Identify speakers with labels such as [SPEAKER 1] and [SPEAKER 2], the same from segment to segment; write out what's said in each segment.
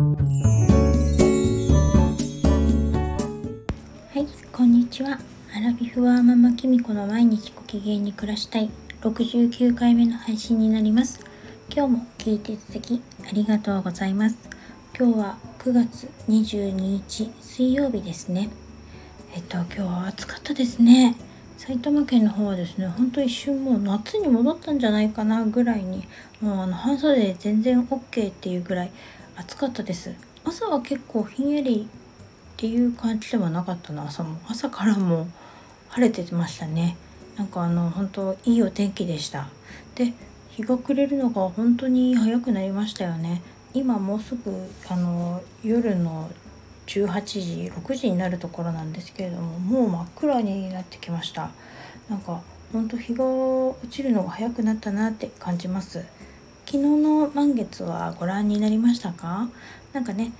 [SPEAKER 1] はいこんにちは。アラビフワーママキミコの毎日ご機嫌に暮らしたい。69回目の配信になります。今日も聞いていただきありがとうございます。今日は9月22日水曜日ですね。えっと今日は暑かったですね。埼玉県の方はですねほんと一瞬もう夏に戻ったんじゃないかなぐらいにもうあの半袖で全然 OK っていうぐらい暑かったです。朝は結構ひんやりっていう感じではなかったな。朝も朝からも晴れてましたね。なんかあの本当いいお天気でした。で日が暮れるのが本当に早くなりましたよね。今もうすぐあの夜の18時6時になるところなんですけれどももう真っ暗になってきました。なんかほんと日が落ちるのが早くなったなって感じます。昨日の満月はご覧になりましたか？なかね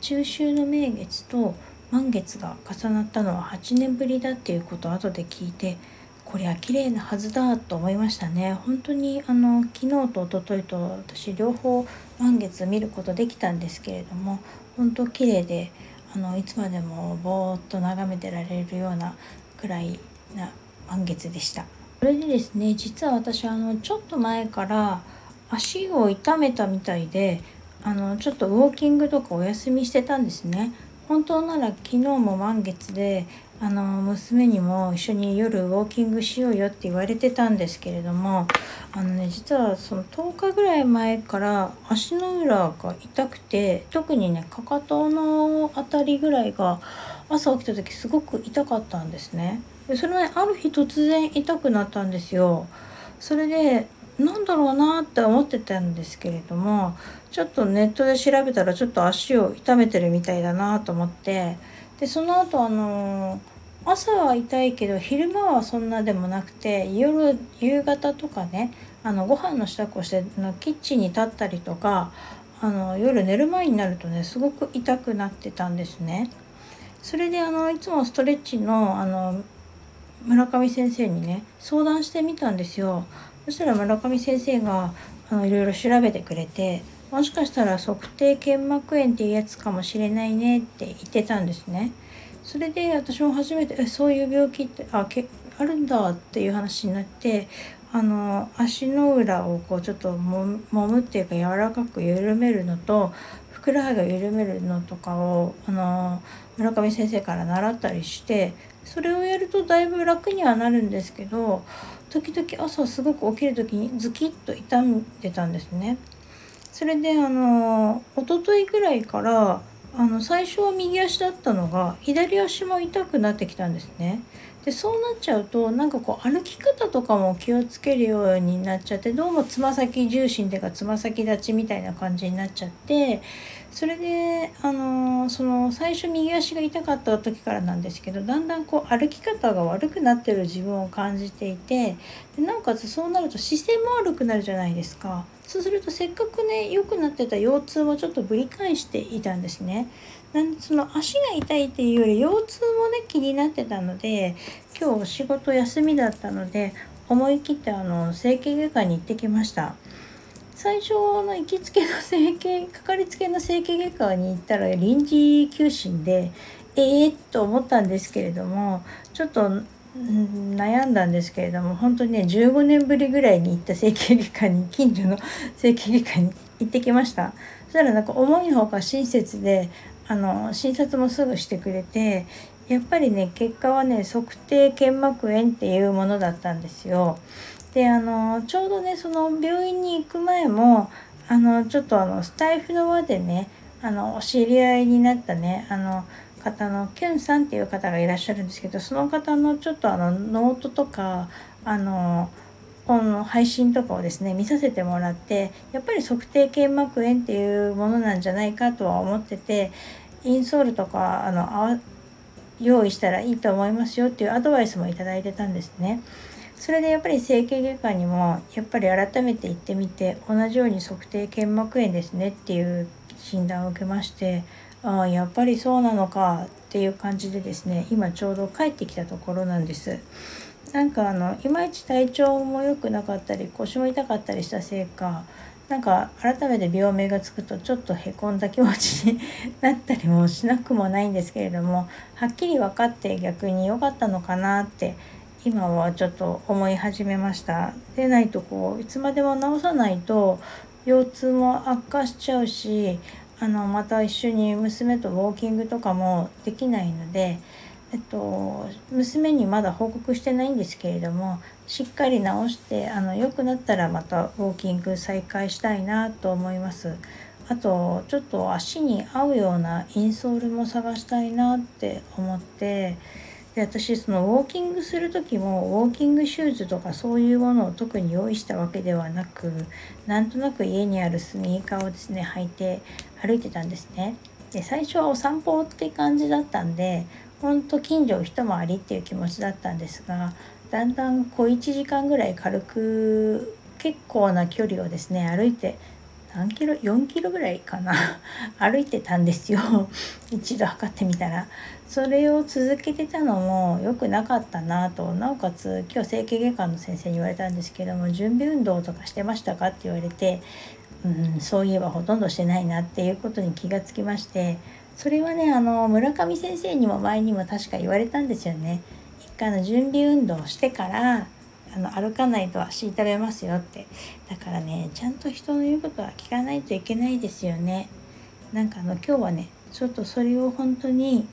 [SPEAKER 1] 中秋の名月と満月が重なったのは8年ぶりだっていうことを後で聞いてこりゃ綺麗なはずだと思いましたね。本当にあの昨日と一昨日と私両方満月見ることできたんですけれども本当綺麗であのいつまでもぼーっと眺めてられるようなくらいな満月でした。それでですね実は私あのちょっと前から足を痛めたみたいであのちょっとウォーキングとかお休みしてたんですね本当なら昨日も満月であの娘にも一緒に夜ウォーキングしようよって言われてたんですけれどもあのね実はその10日ぐらい前から足の裏が痛くて特にねかかとの辺りぐらいが朝起きた時すごく痛かったんですね。でそれはねある日突然痛くなったんですよ。それでなんだろうなって思ってたんですけれどもちょっとネットで調べたらちょっと足を痛めてるみたいだなと思ってでその後あの朝は痛いけど昼間はそんなでもなくて夜夕方とかねあのご飯の支度をしてキッチンに立ったりとかあの夜寝る前になるとねすごく痛くなってたんですね。それであのいつもストレッチのあの村上先生にね相談してみたんですよ。そしたら村上先生があのいろいろ調べてくれてもしかしたら測定腱膜炎っていうやつかもしれないねって言ってたんですね。それで私も初めてそういう病気ってあけあるんだっていう話になってあの足の裏をこうちょっともむっていうか柔らかく緩めるのとふくらはぎを緩めるのとかをあの村上先生から習ったりしてそれをやるとだいぶ楽にはなるんですけど時々朝すごく起きる時にズキッと痛んでたんですね。それであの一昨日ぐらいからあの最初は右足だったのが左足も痛くなってきたんですね。でそうなっちゃうとなんかこう歩き方とかも気をつけるようになっちゃってどうもつま先重心っていうかつま先立ちみたいな感じになっちゃってそれであのその最初右足が痛かった時からなんですけどだんだんこう歩き方が悪くなってる自分を感じていてでなおかつそうなると姿勢も悪くなるじゃないですか。そうするとせっかくね良くなってた腰痛をちょっとぶり返していたんですね。なんでその足が痛いっていうより腰痛もね気になってたので今日仕事休みだったので思い切ってあの整形外科に行ってきました。最初の行きつけの整形かかりつけの整形外科に行ったら臨時休診でええー、と思ったんですけれどもちょっと悩んだんですけれども本当にね15年ぶりぐらいに行った整形外科に近所の整形外科に行ってきました。そしたらなんか思いのほか親切であの診察もすぐしてくれてやっぱりね結果はね足底腱膜炎っていうものだったんですよ。であのちょうどねその病院に行く前もあのちょっとあのスタエフの輪でねあのお知り合いになったねあの方のキュンさんっていう方がいらっしゃるんですけどその方のちょっとあのノートとかあのの配信とかをですね見させてもらってやっぱり測定腱膜炎っていうものなんじゃないかとは思っててインソールとかあの用意したらいいと思いますよっていうアドバイスもいいてたんですね。それでやっぱり整形外科にもやっぱり改めて行ってみて同じように測定腱膜炎ですねっていう診断を受けましてああやっぱりそうなのかっていう感じでですね今ちょうど帰ってきたところなんです。なんかあのいまいち体調も良くなかったり腰も痛かったりしたせいかなんか改めて病名がつくとちょっとへこんだ気持ちに なったりもしなくもないんですけれどもはっきり分かって逆に良かったのかなって今はちょっと思い始めました。でないとこういつまでも治さないと腰痛も悪化しちゃうしあのまた一緒に娘とウォーキングとかもできないので、えっと、娘にまだ報告してないんですけれどもしっかり治してあの良くなったらまたウォーキング再開したいなと思います。あとちょっと足に合うようなインソールも探したいなって思ってで私そのウォーキングする時もウォーキングシューズとかそういうものを特に用意したわけではなくなんとなく家にあるスニーカーをですね履いて歩いてたんですね。で最初はお散歩って感じだったんでほんと近所一回りっていう気持ちだったんですがだんだん小1時間ぐらい軽く結構な距離をですね歩いて何キロ4キロぐらいかな 歩いてたんですよ。一度測ってみたら。それを続けてたのも良くなかったなと。なおかつ今日整形外科の先生に言われたんですけども準備運動とかしてましたかって言われてうんそういえばほとんどしてないなっていうことに気がつきましてそれはねあの村上先生にも前にも確か言われたんですよね。一回の準備運動をしてからあの歩かないと足痛めますよってだからねちゃんと人の言うことは聞かないといけないですよねなんかあの今日はねちょっとそれを本当に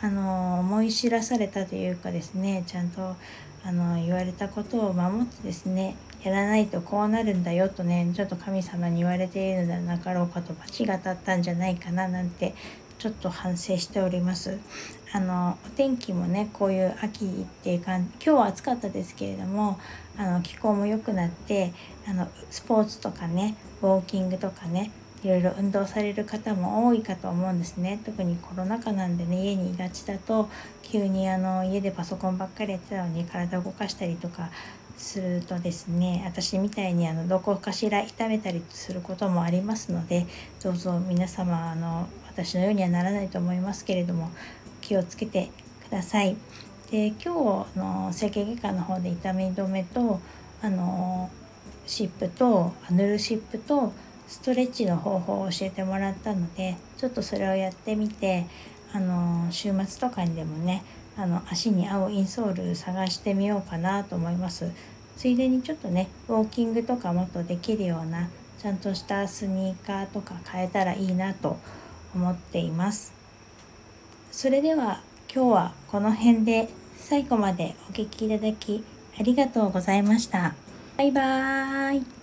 [SPEAKER 1] あの思い知らされたというかですねちゃんとあの言われたことを守ってですねやらないとこうなるんだよとねちょっと神様に言われているのではなかろうかと罰が当たったんじゃないかななんてちょっと反省しております。あのお天気もねこういう秋っていう感じ今日は暑かったですけれどもあの気候も良くなってあのスポーツとかねウォーキングとかねいろいろ運動される方も多いかと思うんですね。特にコロナ禍なんでね家にいがちだと急にあの家でパソコンばっかりやってたのに体を動かしたりとかするとですね私みたいにあのどこかしら痛めたりすることもありますのでどうぞ皆様あの私のようにはならないと思いますけれども気をつけてください。で今日の整形外科の方で痛み止めとあのシップとヌルシップとストレッチの方法を教えてもらったのでちょっとそれをやってみてあの週末とかにでもねあの足に合うインソール探してみようかなと思います。ついでにちょっとねウォーキングとかもっとできるようなちゃんとしたスニーカーとか変えたらいいなと思っています。それでは今日はこの辺で最後までお聴きいただきありがとうございました。バイバーイ。